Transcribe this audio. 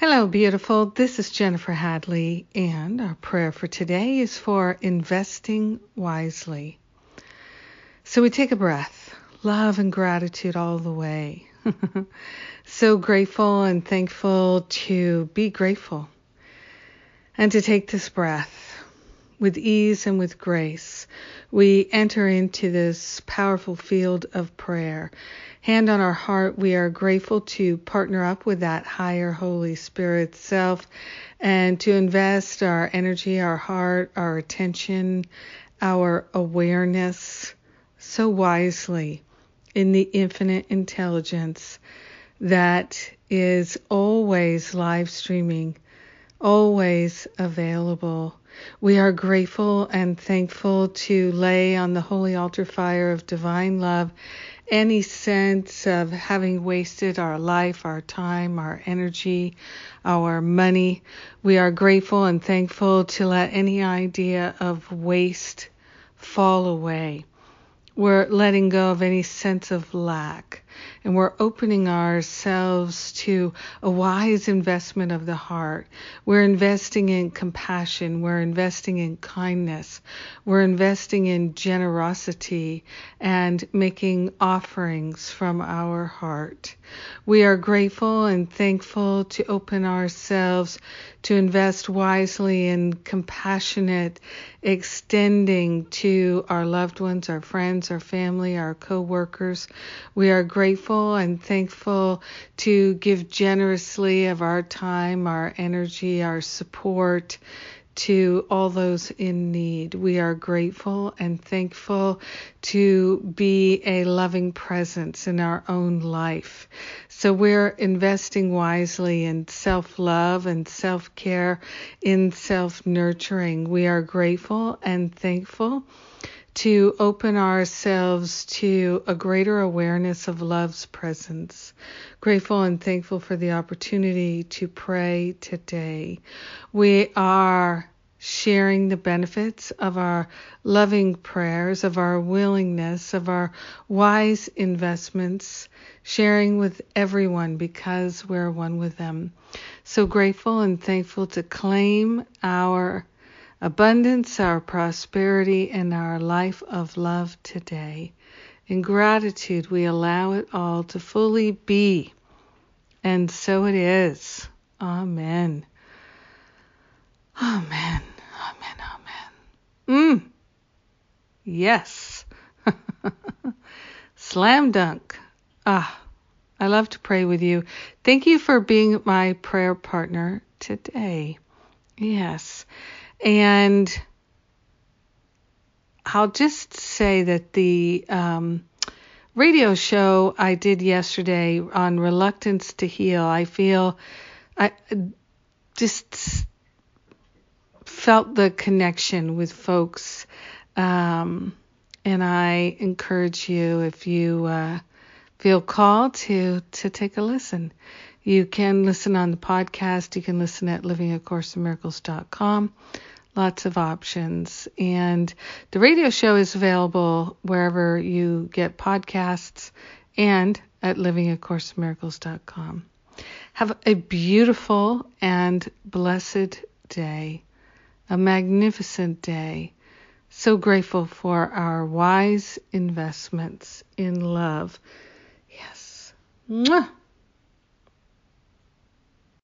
Hello, beautiful. This is Jennifer Hadley, and our prayer for today is for investing wisely. So we take a breath, love and gratitude all the way. so grateful and thankful to be grateful and to take this breath with ease and with grace. We enter into this powerful field of prayer hand on our heart, we are grateful to partner up with that higher Holy Spirit self and to invest our energy, our heart, our attention, our awareness so wisely in the infinite intelligence that is always live streaming, always available. We are grateful and thankful to lay on the holy altar fire of divine love any sense of having wasted our life, our time, our energy, our money. We are grateful and thankful to let any idea of waste fall away. We're letting go of any sense of lack and we're opening ourselves to a wise investment of the heart. We're investing in compassion, we're investing in kindness, we're investing in generosity and making offerings from our heart. We are grateful and thankful to open ourselves to invest wisely in compassionate extending to our loved ones, our friends, our family, our co-workers. We are grateful and thankful to give generously of our time, our energy, our support to all those in need. We are grateful and thankful to be a loving presence in our own life. So we're investing wisely in self love and self care, in self nurturing. We are grateful and thankful to open ourselves to a greater awareness of love's presence. Grateful and thankful for the opportunity to pray today. We are sharing the benefits of our loving prayers, of our willingness, of our wise investments, sharing with everyone because we're one with them. So grateful and thankful to claim our abundance, our prosperity, and our life of love today. In gratitude, we allow it all to fully be. And so it is. Amen. Amen. Amen. Amen. Mm. Yes. Slam dunk. Ah, I love to pray with you. Thank you for being my prayer partner today. Yes. And I'll just say that the um, radio show I did yesterday on reluctance to heal, I feel I just felt the connection with folks. Um, and I encourage you, if you uh, feel called to to take a listen. You can listen on the podcast. You can listen at livingacourseofmiracles.com. Lots of options. And the radio show is available wherever you get podcasts and at livingacourseofmiracles.com. Have a beautiful and blessed day a magnificent day. So grateful for our wise investments in love. Yes. Mwah!